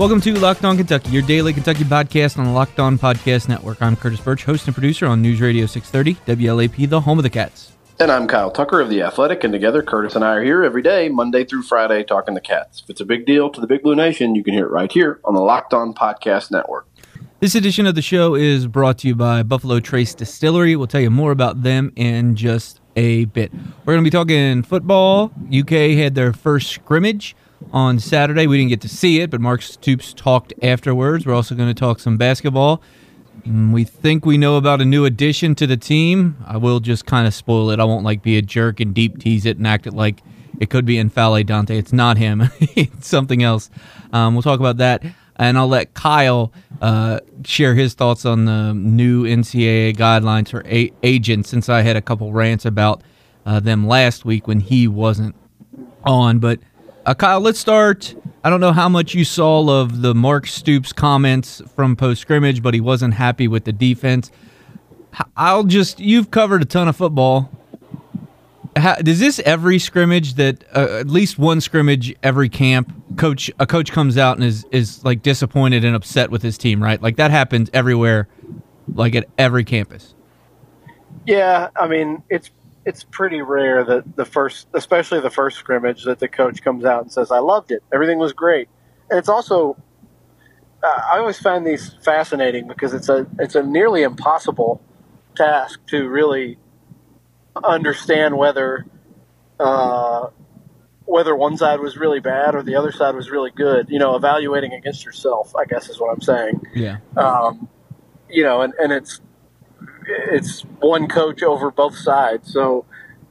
Welcome to Locked On Kentucky, your daily Kentucky podcast on the Locked On Podcast Network. I'm Curtis Burch, host and producer on News Radio 630, WLAP, the home of the Cats. And I'm Kyle Tucker of The Athletic, and together Curtis and I are here every day, Monday through Friday, talking the Cats. If it's a big deal to the Big Blue Nation, you can hear it right here on the Locked On Podcast Network. This edition of the show is brought to you by Buffalo Trace Distillery. We'll tell you more about them in just a bit. We're going to be talking football. UK had their first scrimmage on Saturday. We didn't get to see it, but Mark Stoops talked afterwards. We're also going to talk some basketball. Mm, we think we know about a new addition to the team. I will just kind of spoil it. I won't like be a jerk and deep tease it and act it like it could be N'Faly Dante. It's not him. it's something else. Um, we'll talk about that, and I'll let Kyle uh, share his thoughts on the new NCAA guidelines for a- agents. Since I had a couple rants about uh, them last week when he wasn't on, but uh, Kyle, let's start. I don't know how much you saw of the Mark Stoops comments from post scrimmage, but he wasn't happy with the defense. I'll just, you've covered a ton of football. How, does this every scrimmage that uh, at least one scrimmage every camp coach a coach comes out and is is like disappointed and upset with his team right like that happens everywhere like at every campus yeah i mean it's it's pretty rare that the first, especially the first scrimmage, that the coach comes out and says, "I loved it. Everything was great." And it's also, uh, I always find these fascinating because it's a it's a nearly impossible task to really understand whether uh, whether one side was really bad or the other side was really good. You know, evaluating against yourself, I guess, is what I'm saying. Yeah. Um, you know, and, and it's it's one coach over both sides. So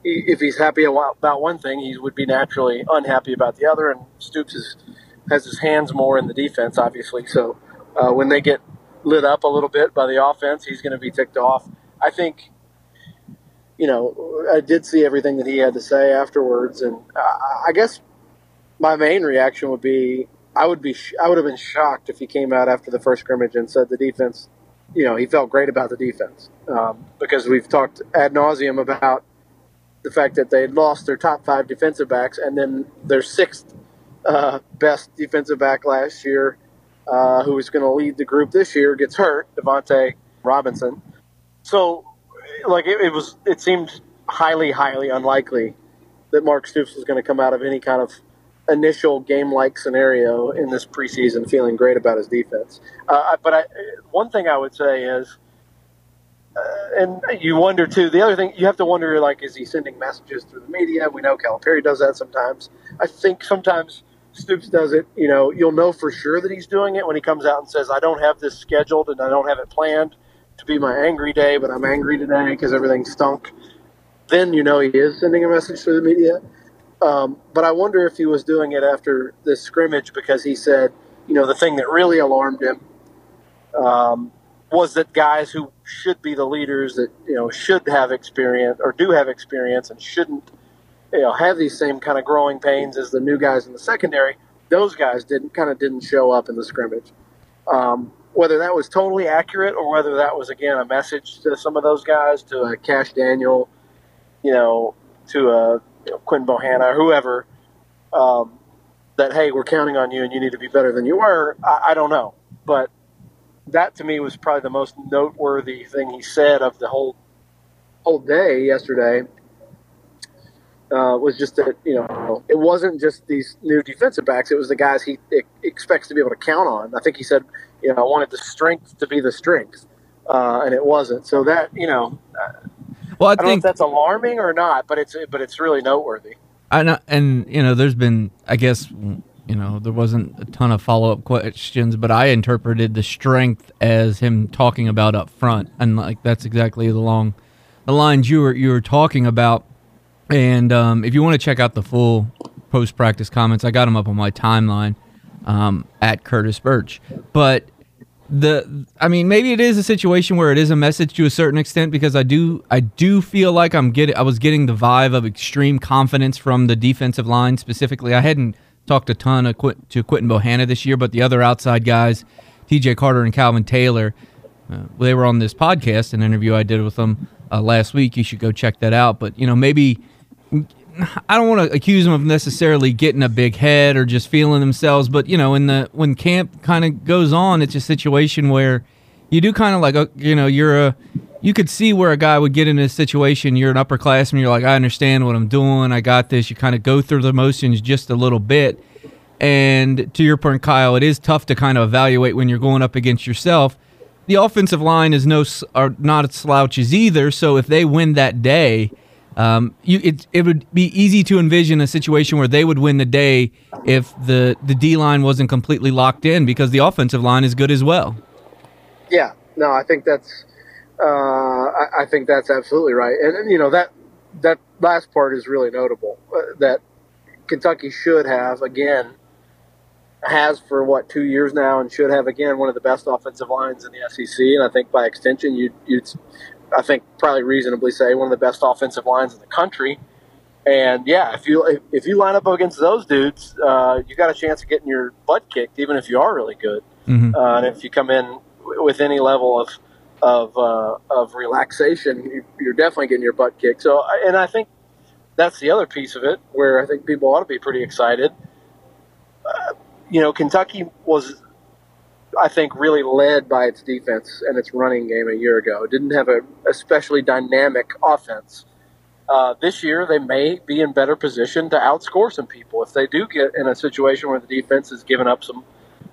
if he's happy about one thing, he would be naturally unhappy about the other. And Stoops is, has his hands more in the defense, obviously. So uh, when they get lit up a little bit by the offense, he's going to be ticked off. I think, you know, I did see everything that he had to say afterwards, and I guess my main reaction would be I would be I would have been shocked if he came out after the first scrimmage and said the defense you know, he felt great about the defense um, because we've talked ad nauseum about the fact that they lost their top five defensive backs and then their sixth uh, best defensive back last year, uh, who was going to lead the group this year, gets hurt, Davonte Robinson. So, like, it, it was, it seemed highly, highly unlikely that Mark Stoops was going to come out of any kind of initial game like scenario in this preseason, feeling great about his defense. Uh, but I, one thing I would say is, uh, and you wonder too. The other thing you have to wonder, like, is he sending messages through the media? We know Calipari does that sometimes. I think sometimes Stoops does it. You know, you'll know for sure that he's doing it when he comes out and says, "I don't have this scheduled and I don't have it planned to be my angry day, but I'm angry today because everything stunk." Then you know he is sending a message to the media. Um, but I wonder if he was doing it after this scrimmage because he said, you know, the thing that really alarmed him um, was that guys who should be the leaders that you know should have experience or do have experience and shouldn't you know have these same kind of growing pains as the new guys in the secondary. Those guys didn't kind of didn't show up in the scrimmage. Um, whether that was totally accurate or whether that was again a message to some of those guys, to a Kash Daniel, you know, to a you know, Quinn Bohanna whoever, um, that hey, we're counting on you and you need to be better than you were. I, I don't know, but that to me was probably the most noteworthy thing he said of the whole whole day yesterday. Uh, was just that you know it wasn't just these new defensive backs; it was the guys he expects to be able to count on. I think he said, you know, I wanted the strength to be the strength, uh, and it wasn't. So that you know, well, I, I don't know if that's alarming or not, but it's but it's really noteworthy. I know, and you know, there's been, I guess, you know, there wasn't a ton of follow up questions, but I interpreted the strength as him talking about up front, and like that's exactly the long, the lines you were you were talking about. And um, if you want to check out the full post practice comments, I got them up on my timeline um, at Curtis Burch, But the I mean maybe it is a situation where it is a message to a certain extent because I do I do feel like I'm getting I was getting the vibe of extreme confidence from the defensive line specifically. I hadn't talked a ton of Qu- to Quinton Bohanna this year, but the other outside guys, T.J. Carter and Calvin Taylor, uh, they were on this podcast, an interview I did with them uh, last week. You should go check that out. But you know maybe I don't want to accuse them of necessarily getting a big head or just feeling themselves, but you know, in the when camp kind of goes on, it's a situation where you do kind of like, you know, you're a you could see where a guy would get in a situation. You're an upperclassman. You're like, I understand what I'm doing. I got this. You kind of go through the motions just a little bit. And to your point, Kyle, it is tough to kind of evaluate when you're going up against yourself. The offensive line is no are not slouches either. So if they win that day, um, you it it would be easy to envision a situation where they would win the day if the the D line wasn't completely locked in because the offensive line is good as well. Yeah, no, I think that's uh, I, I, think that's absolutely right, and, you know that that last part is really notable. Uh, that Kentucky should have again has for what two years now, and should have again one of the best offensive lines in the SEC, and I think by extension you you'd I think probably reasonably say one of the best offensive lines in the country. And yeah, if you if, if you line up against those dudes, uh, you got a chance of getting your butt kicked, even if you are really good. Mm-hmm. Uh, and if you come in with any level of of uh, of relaxation, you, are definitely getting your butt kicked. So, and I think that's the other piece of it where I think people ought to be pretty excited. Uh, you know, Kentucky was, I think, really led by its defense and its running game a year ago. It didn't have a especially dynamic offense. Uh, this year, they may be in better position to outscore some people if they do get in a situation where the defense is giving up some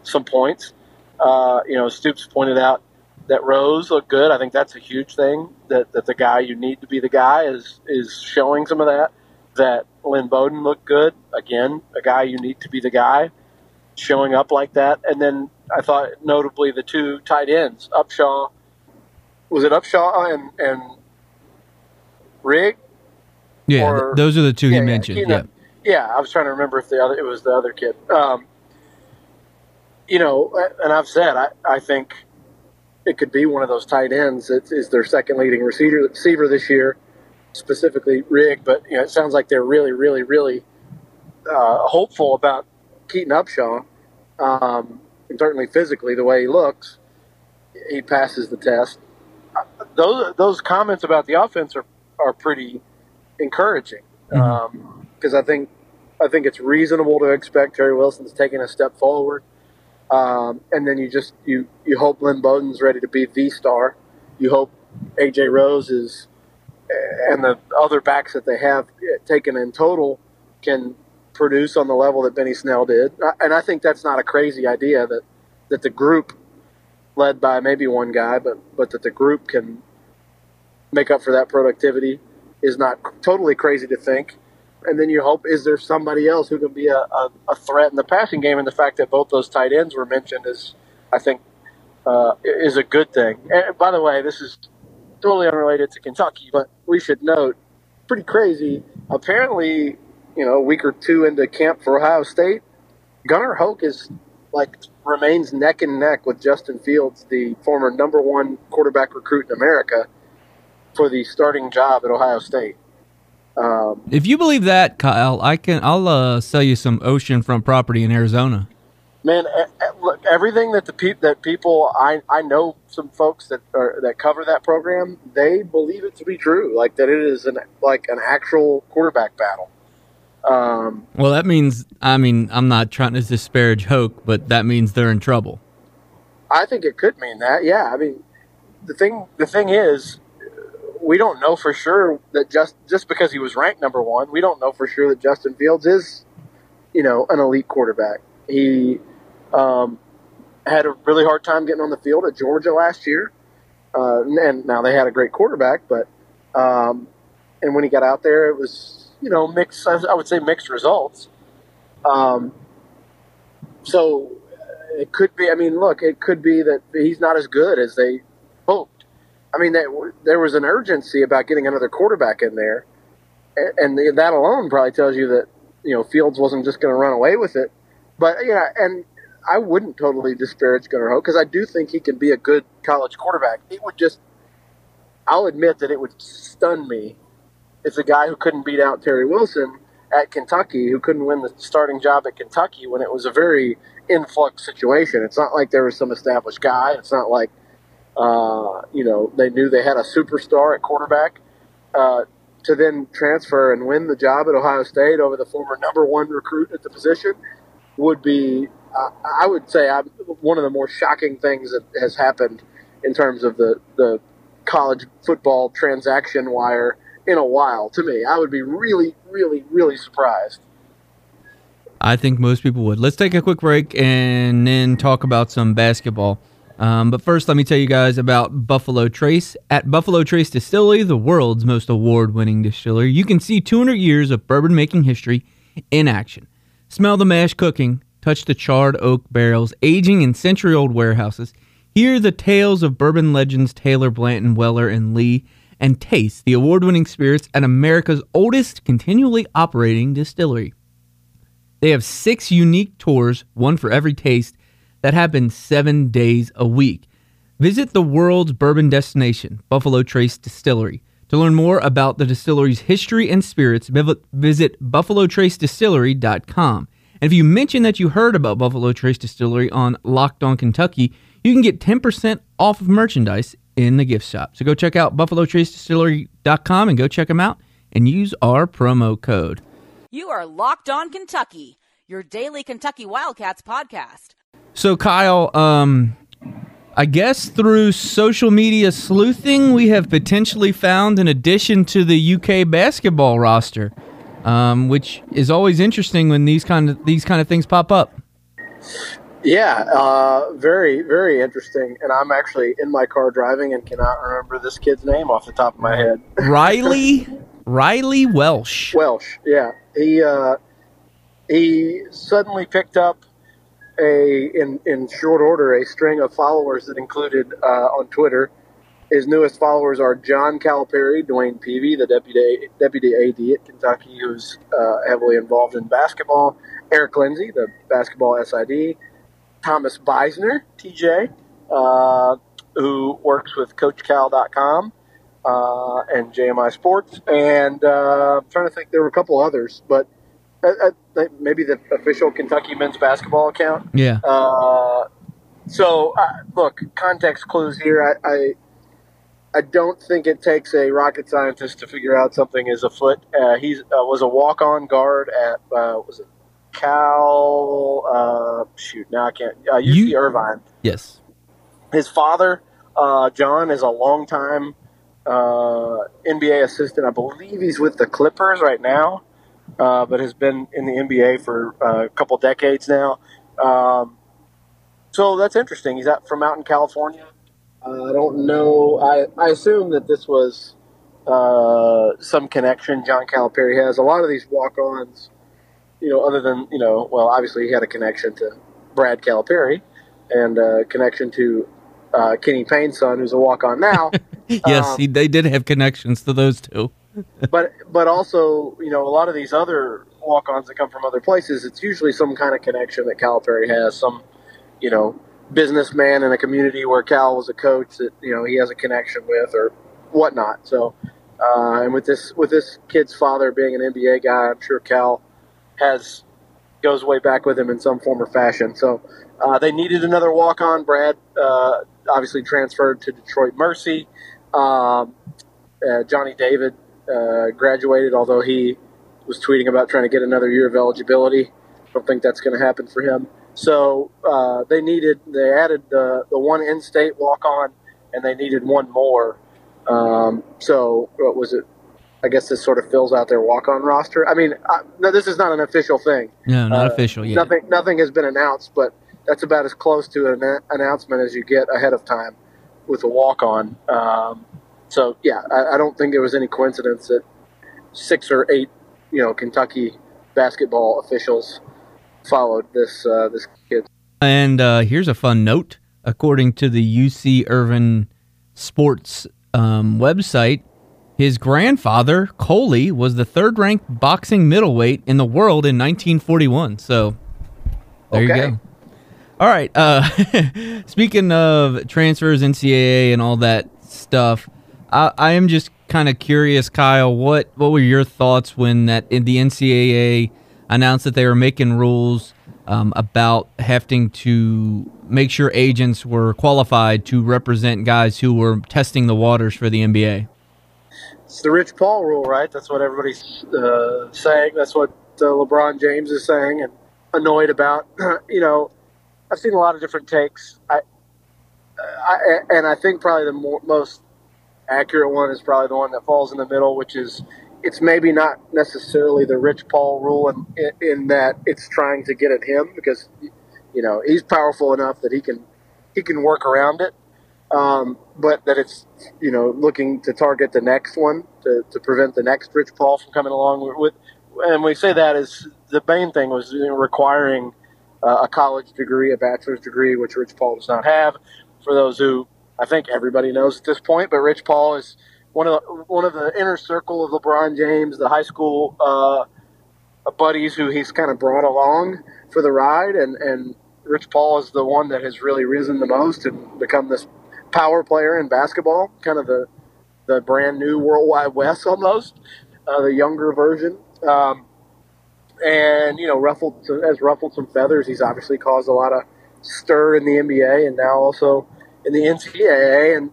some points. Uh, you know, Stoops pointed out that Rose looked good. I think that's a huge thing. That, that the guy you need to be the guy is is showing some of that. That Lynn Bowden looked good. Again, a guy you need to be the guy, showing up like that. And then I thought notably the two tight ends, Upshaw. Was it Upshaw and and Rigg? Yeah, or, those are the two yeah, he mentioned. Yeah, yeah, I was trying to remember if the other it was the other kid. Um, you know, and I've said I, I think it could be one of those tight ends that is their second leading receiver, receiver this year, specifically Rigg. But you know, it sounds like they're really, really, really uh, hopeful about Keaton Upshaw. Um, and certainly physically, the way he looks, he passes the test. Those those comments about the offense are, are pretty encouraging because mm-hmm. um, I think I think it's reasonable to expect Terry Wilson's taking a step forward. Um, and then you just you you hope Lynn Bowden's ready to be the star. You hope AJ Rose is and the other backs that they have taken in total can produce on the level that Benny Snell did. And I think that's not a crazy idea that that the group led by maybe one guy, but but that the group can make up for that productivity is not totally crazy to think and then you hope is there somebody else who can be a, a, a, threat in the passing game? And the fact that both those tight ends were mentioned is, I think, uh, is a good thing. And by the way, this is totally unrelated to Kentucky, but we should note, pretty crazy. Apparently, you know, a week or two into camp for Ohio State, Gunnar Hoak is like remains neck and neck with Justin Fields, the former number one quarterback recruit in America, for the starting job at Ohio State. Um, if you believe that, Kyle, I can. I'll uh, sell you some oceanfront property in Arizona. Man, look, everything that the pe- that people I, I know some folks that are, that cover that program, they believe it to be true. Like that, it is an like an actual quarterback battle. Um, well, that means I mean I'm not trying to disparage Hoak, but that means they're in trouble. I think it could mean that. Yeah, I mean the thing the thing is we don't know for sure that just just because he was ranked number one, we don't know for sure that Justin Fields is, you know, an elite quarterback. He um, had a really hard time getting on the field at Georgia last year, uh, and now they had a great quarterback, but um, and when he got out there, it was you know mixed. I would say mixed results. Um, so it could be. I mean, look, it could be that he's not as good as they hoped I mean, there was an urgency about getting another quarterback in there, and, that alone probably tells you that you know Fields wasn't just going to run away with it. But yeah, and I wouldn't totally disparage Gunnar Hoak because I do think he can be a good college quarterback. It would just, I'll admit that it would stun me if a guy who couldn't beat out Terry Wilson at Kentucky, who couldn't win the starting job at Kentucky when it was a very influx situation. It's not like there was some established guy. It's not like uh, you know, they knew they had a superstar at quarterback. Uh, to then transfer and win the job at Ohio State over the former number one recruit at the position would be, uh, I would say, I'm, one of the more shocking things that has happened in terms of the, the college football transaction wire in a while to me. I would be really, really, really surprised. I think most people would. Let's take a quick break and then talk about some basketball. Um, but first, let me tell you guys about Buffalo Trace. At Buffalo Trace Distillery, the world's most award winning distillery, you can see 200 years of bourbon making history in action. Smell the mash cooking, touch the charred oak barrels aging in century old warehouses, hear the tales of bourbon legends Taylor, Blanton, Weller, and Lee, and taste the award winning spirits at America's oldest continually operating distillery. They have six unique tours, one for every taste that happen seven days a week. Visit the world's bourbon destination, Buffalo Trace Distillery. To learn more about the distillery's history and spirits, visit buffalotracedistillery.com. And if you mention that you heard about Buffalo Trace Distillery on Locked On Kentucky, you can get 10% off of merchandise in the gift shop. So go check out buffalotracedistillery.com and go check them out and use our promo code. You are Locked On Kentucky, your daily Kentucky Wildcats podcast so Kyle, um, I guess through social media sleuthing, we have potentially found an addition to the UK basketball roster, um, which is always interesting when these kind of these kind of things pop up. Yeah, uh, very very interesting. And I'm actually in my car driving and cannot remember this kid's name off the top of my head. Riley Riley Welsh. Welsh, yeah. He uh, he suddenly picked up a in in short order a string of followers that included uh, on Twitter. His newest followers are John Calipari, Dwayne Peevy, the deputy deputy AD at Kentucky, who's uh, heavily involved in basketball. Eric Lindsey, the basketball SID. Thomas Beisner, TJ, uh, who works with CoachCal.com uh, and JMI Sports. And uh, I'm trying to think, there were a couple others, but uh, uh, maybe the official Kentucky men's basketball account. Yeah. Uh, so uh, look, context clues here. I, I, I don't think it takes a rocket scientist to figure out something is afoot. Uh, he was a walk-on guard at was it Cal? shoot, now I can't. UC you, Irvine. Yes. His father, John, is a longtime NBA assistant. I believe he's with the Clippers right now uh, but has been in the NBA for uh, a couple decades now. Um, so that's interesting. He's out from out in California. Uh, I don't know. I, I assume that this was uh, some connection John Calipari has. A lot of these walk-ons, you know, other than you know, well, obviously he had a connection to Brad Calipari and a connection to uh, Kenny Payne's son, who's a walk-on now. yes, um, he, they did have connections to those two. but but also you know a lot of these other walk-ons that come from other places, it's usually some kind of connection that Calipari has, some you know businessman in a community where Cal was a coach that you know he has a connection with or whatnot. So uh, and with this with this kid's father being an NBA guy, I'm sure Cal has goes way back with him in some form or fashion. So uh, they needed another walk-on. Brad uh, obviously transferred to Detroit Mercy. Um, uh, Johnny David uh, graduated, although he was tweeting about trying to get another year of eligibility. I don't think that's going to happen for him. So uh, they needed, they added the, the one in state walk on, and they needed one more. Um, so what was it? I guess this sort of fills out their walk on roster. I mean, I, no, this is not an official thing. No, not uh, official yet. Nothing, nothing has been announced, but that's about as close to an announcement as you get ahead of time with a walk on. Um, so yeah, I, I don't think there was any coincidence that six or eight, you know, Kentucky basketball officials followed this uh, this kid. And uh, here's a fun note: according to the UC Irvine Sports um, website, his grandfather Coley was the third-ranked boxing middleweight in the world in 1941. So there okay. you go. All right. Uh, speaking of transfers, NCAA, and all that stuff, I, I am just kind of curious, Kyle. What what were your thoughts when that in the NCAA announced that they were making rules um, about having to make sure agents were qualified to represent guys who were testing the waters for the NBA? It's the Rich Paul rule, right? That's what everybody's uh, saying. That's what uh, LeBron James is saying and annoyed about. you know, I've seen a lot of different takes. I, I and I think probably the more, most accurate one is probably the one that falls in the middle, which is it's maybe not necessarily the Rich Paul rule in, in, that it's trying to get at him because you know he's powerful enough that he can he can work around it, um, but that it's you know looking to target the next one to, to prevent the next Rich Paul from coming along with. And we say that is the main thing was requiring uh, a college degree, a bachelor's degree, which Rich Paul does not have. For those who I think everybody knows at this point, but Rich Paul is one of the, one of the inner circle of LeBron James, the high school uh, buddies who he's kind of brought along for the ride, and and Rich Paul is the one that has really risen the most and become this power player in basketball, kind of the the brand new World Wide Wes almost, uh, the younger version. Um, and you know, ruffled has ruffled some feathers. He's obviously caused a lot of stir in the NBA and now also in the NCAA. And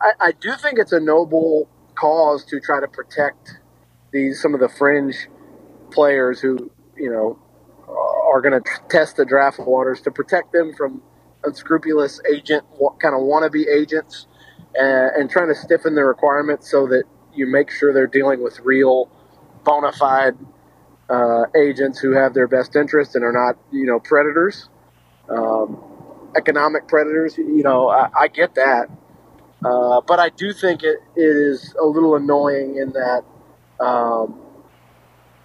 I, I do think it's a noble cause to try to protect these some of the fringe players who you know are going to test the draft waters to protect them from unscrupulous agent kind of wannabe agents and, and trying to stiffen the requirements so that you make sure they're dealing with real bona fide uh, agents who have their best interest and are not, you know, predators, um, economic predators. You know, I, I get that, uh, but I do think it, it is a little annoying in that um,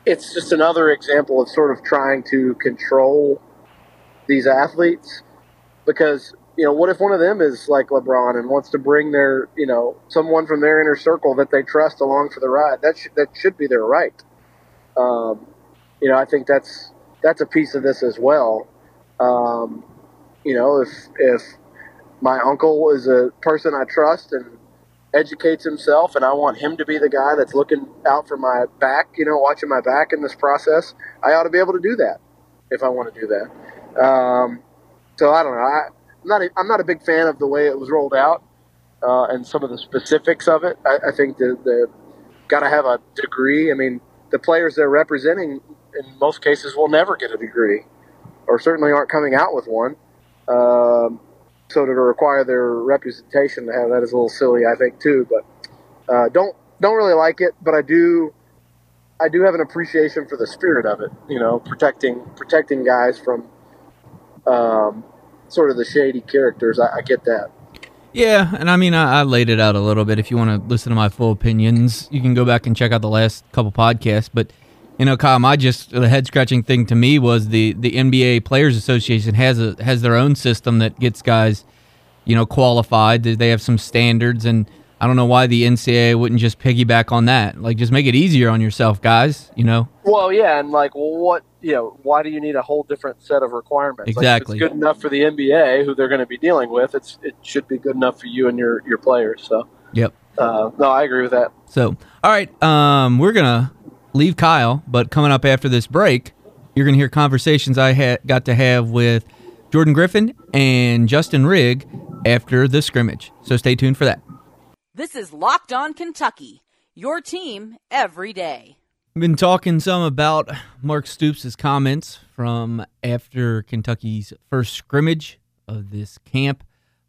it's just another example of sort of trying to control these athletes because you know what if one of them is like LeBron and wants to bring their you know someone from their inner circle that they trust along for the ride that sh- that should be their right um, you know, I think that's that's a piece of this as well. Um, you know, if if my uncle is a person I trust and educates himself, and I want him to be the guy that's looking out for my back, you know, watching my back in this process, I ought to be able to do that if I want to do that. Um, so I don't know. I, am not a, I'm not a big fan of the way it was rolled out uh, and some of the specifics of it. I, I think the, the got to have a degree. I mean, the players they're representing in most cases will never get a degree, or certainly aren't coming out with one. Um, so to require their representation to have that is a little silly, I think too. But uh, don't don't really like it, but I do I do have an appreciation for the spirit of it. You know, protecting protecting guys from um, sort of the shady characters. I, I get that. Yeah, and I mean, I, I, laid it out a little bit. If you want to listen to my full opinions, you can go back and check out the last couple podcasts. But you know, Kyle, my just the head scratching thing to me was the the NBA Players Association has a has their own system that gets guys, you know, qualified. They have some standards, and I don't know why the NCAA wouldn't just piggyback on that. Like, just make it easier on yourself, guys. You know. Well, yeah, and like, well, what you know, why do you need a whole different set of requirements? Exactly. Like, it's good enough for the NBA, who they're going to be dealing with. It's it should be good enough for you and your your players. So. Yep. Uh, no, I agree with that. So, all right, um, we're gonna leave Kyle, but coming up after this break, you're gonna hear conversations I had got to have with Jordan Griffin and Justin Rigg after the scrimmage. So stay tuned for that. This is Locked On Kentucky, your team every day. Been talking some about Mark Stoops' comments from after Kentucky's first scrimmage of this camp.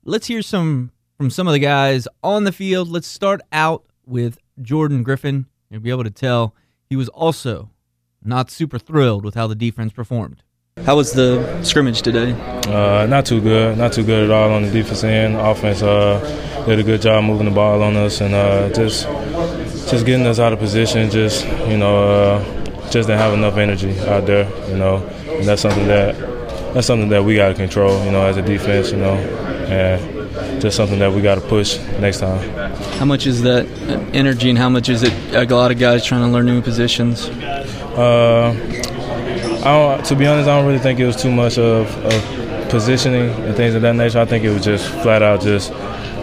Let's hear some from some of the guys on the field. Let's start out with Jordan Griffin. You'll be able to tell he was also not super thrilled with how the defense performed. How was the scrimmage today? Uh, not too good. Not too good at all on the defense end. Offense uh, did a good job moving the ball on us and uh, just just getting us out of position. Just you know, uh, just didn't have enough energy out there. You know, and that's something that that's something that we got to control. You know, as a defense. You know, and just something that we got to push next time. How much is that energy, and how much is it? A lot of guys trying to learn new positions. Uh, to be honest, I don't really think it was too much of, of positioning and things of that nature. I think it was just flat out just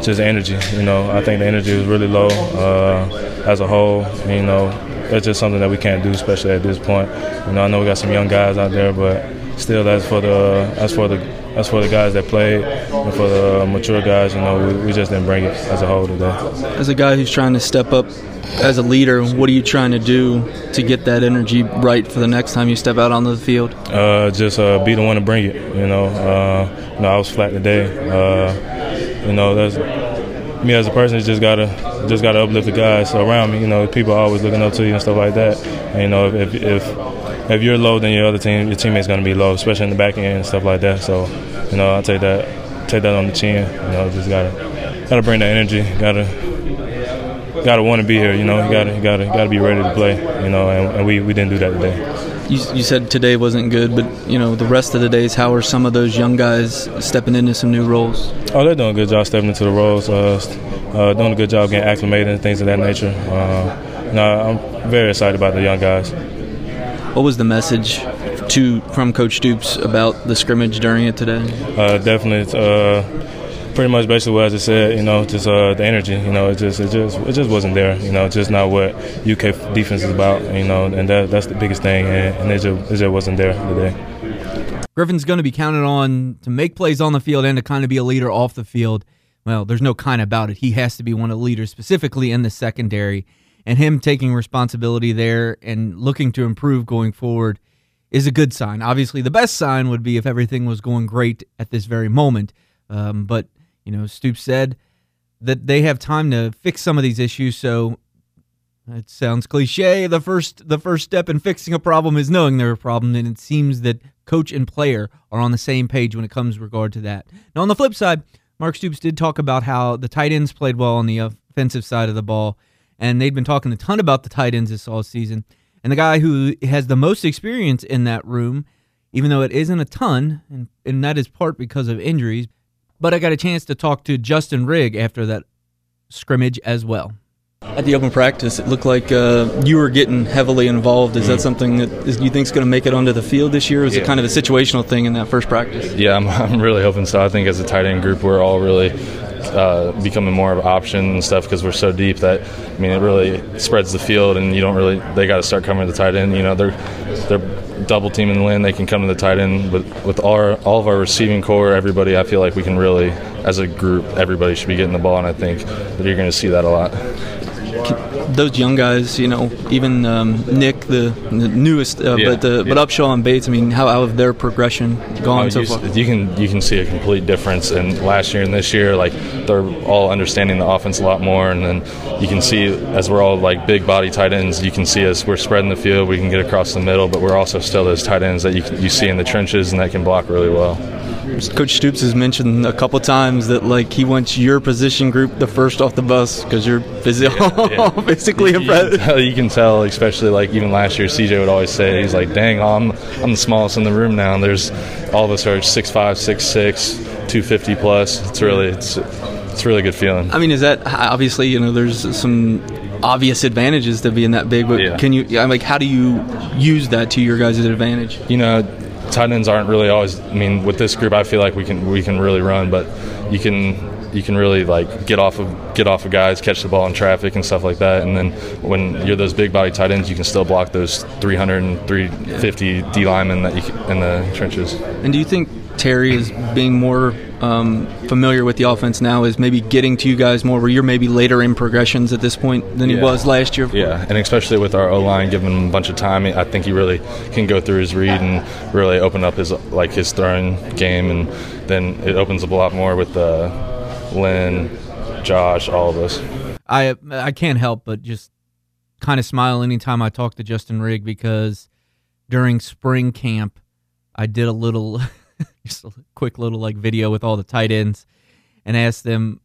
just energy. You know, I think the energy was really low uh, as a whole. You know, that's just something that we can't do, especially at this point. You know, I know we got some young guys out there, but still, as for the as for the that's for the guys that played, and for the mature guys, you know, we, we just didn't bring it as a whole today. As a guy who's trying to step up as a leader, what are you trying to do to get that energy right for the next time you step out onto the field? Uh, just uh, be the one to bring it. You know, uh, you know, I was flat today. Uh, you know, that's me as a person. Just gotta, just gotta uplift the guys around me. You know, people are always looking up to you and stuff like that. And, you know, if, if if you're low, then your other team, your teammate's gonna be low, especially in the back end and stuff like that. So, you know, I take that, take that on the chin. You know, just gotta, gotta bring that energy. Gotta gotta want to be here. You know, you gotta, you gotta, gotta be ready to play. You know, and, and we, we didn't do that today. You, you said today wasn't good, but you know the rest of the days. How are some of those young guys stepping into some new roles? Oh, they're doing a good job stepping into the roles, uh, uh, doing a good job getting acclimated and things of that nature. Uh, no, I'm very excited about the young guys. What was the message to from Coach Stoops about the scrimmage during it today? Uh, definitely, uh, pretty much basically what I just said. You know, just uh, the energy. You know, it just it just it just wasn't there. You know, just not what UK defense is about. You know, and that that's the biggest thing, and, and it, just, it just wasn't there today. Griffin's going to be counted on to make plays on the field and to kind of be a leader off the field. Well, there's no kind about it. He has to be one of the leaders, specifically in the secondary. And him taking responsibility there and looking to improve going forward is a good sign. Obviously, the best sign would be if everything was going great at this very moment. Um, but, you know, Stoops said that they have time to fix some of these issues. So it sounds cliche. The first the first step in fixing a problem is knowing they're a problem, and it seems that coach and player are on the same page when it comes regard to that. Now, on the flip side, Mark Stoops did talk about how the tight ends played well on the offensive side of the ball, and they'd been talking a ton about the tight ends this all season. And the guy who has the most experience in that room, even though it isn't a ton, and, and that is part because of injuries, but I got a chance to talk to Justin Rigg after that scrimmage as well. At the open practice, it looked like uh, you were getting heavily involved. Is that something that is, you think is going to make it onto the field this year? Or is it Yeah. kind of a situational thing in that first practice? Yeah, I'm, I'm really hoping so. I think as a tight end group, we're all really uh, becoming more of an option and stuff because we're so deep that I mean it really spreads the field, and you don't really they got to start coming to the tight end. You know, they're they're double teaming the lane. They can come to the tight end, but with our all of our receiving corps, everybody, I feel like we can really, as a group, everybody should be getting the ball, and I think that you're going to see that a lot. Those young guys, you know, even um, Nick, the, the newest, uh, Yeah, but the, yeah. but Upshaw and Bates. I mean, how, how have their progression gone Oh, so you, far? you can you can see a complete difference in last year and this year. Like they're all understanding the offense a lot more, and then you can see as we're all like big body tight ends. You can see as we're spreading the field, we can get across the middle, but we're also still those tight ends that you you see in the trenches and that can block really well. Coach Stoops has mentioned a couple times that like he wants your position group the first off the bus because you're physio- physically You can, tell, you can tell, especially like even last year, CJ would always say, he's like, "Dang, I'm I'm the smallest in the room now." And there's all of us are 6'5", 6'6", 250 plus. It's really it's it's a really good feeling. I mean, is that obviously you know there's some obvious advantages to being that big, but Yeah. can you yeah, like how do you use that to your guys' advantage? you know, tight ends aren't really always. I mean, with this group, I feel like we can we can really run, but you can you can really like get off of get off of guys, catch the ball in traffic and stuff like that. And then when you're those big body tight ends, you can still block those 300 and 350 D linemen that you can, in the trenches. And do you think Terry is being more um, familiar with the offense now? Is maybe getting to you guys more, where you're maybe later in progressions at this point than he was last year? Yeah, and especially with our O line, giving him a bunch of time, I think he really can go through his read and really open up his like his throwing game, and then it opens up a lot more with uh, Lynn, Josh, all of us. I I can't help but just kind of smile anytime I talk to Justin Rigg because during spring camp I did a little just a quick little like video with all the tight ends and asked them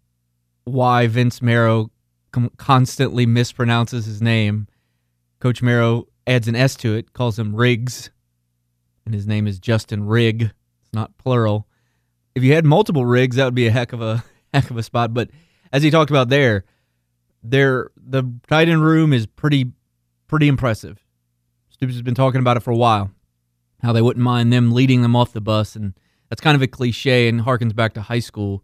why Vince Marrow com- constantly mispronounces his name. Coach Marrow adds an S to it, calls him Riggs, and his name is Justin Rigg. It's not plural. If you had multiple rigs, that would be a heck of a heck of a spot. But as he talked about there, there the tight end room is pretty pretty impressive. Stoops has been talking about it for a while. How they wouldn't mind them leading them off the bus, and that's kind of a cliche and harkens back to high school.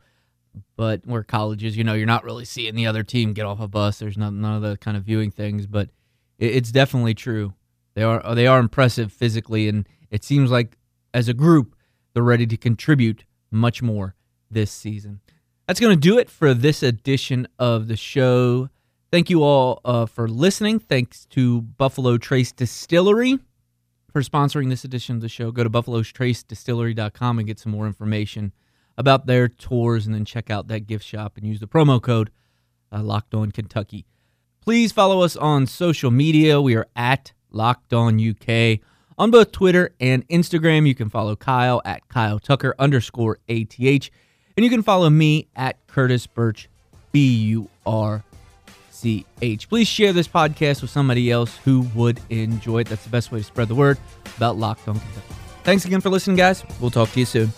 But where colleges, you know, you're not really seeing the other team get off a bus. There's not none of the kind of viewing things, but it, it's definitely true. They are they are impressive physically, and it seems like as a group they're ready to contribute much more this season. That's going to do it for this edition of the show. Thank you all uh, for listening. Thanks to Buffalo Trace Distillery for sponsoring this edition of the show. Go to buffalotracedistillery.com and get some more information about their tours and then check out that gift shop and use the promo code uh, Locked On Kentucky. Please follow us on social media. We are at Locked On UK on both Twitter and Instagram. You can follow Kyle at Kyle Tucker underscore ATH. And you can follow me at Curtis Burch, B U R C H. Please share this podcast with somebody else who would enjoy it. That's the best way to spread the word about Locked On Kentucky. Thanks again for listening, guys. We'll talk to you soon.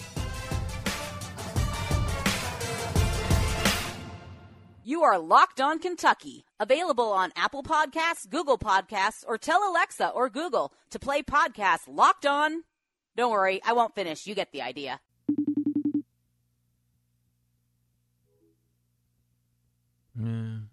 You are Locked On Kentucky, available on Apple Podcasts, Google Podcasts, or tell Alexa or Google to play podcast Locked On. Don't worry, I won't finish. You get the idea. Yeah.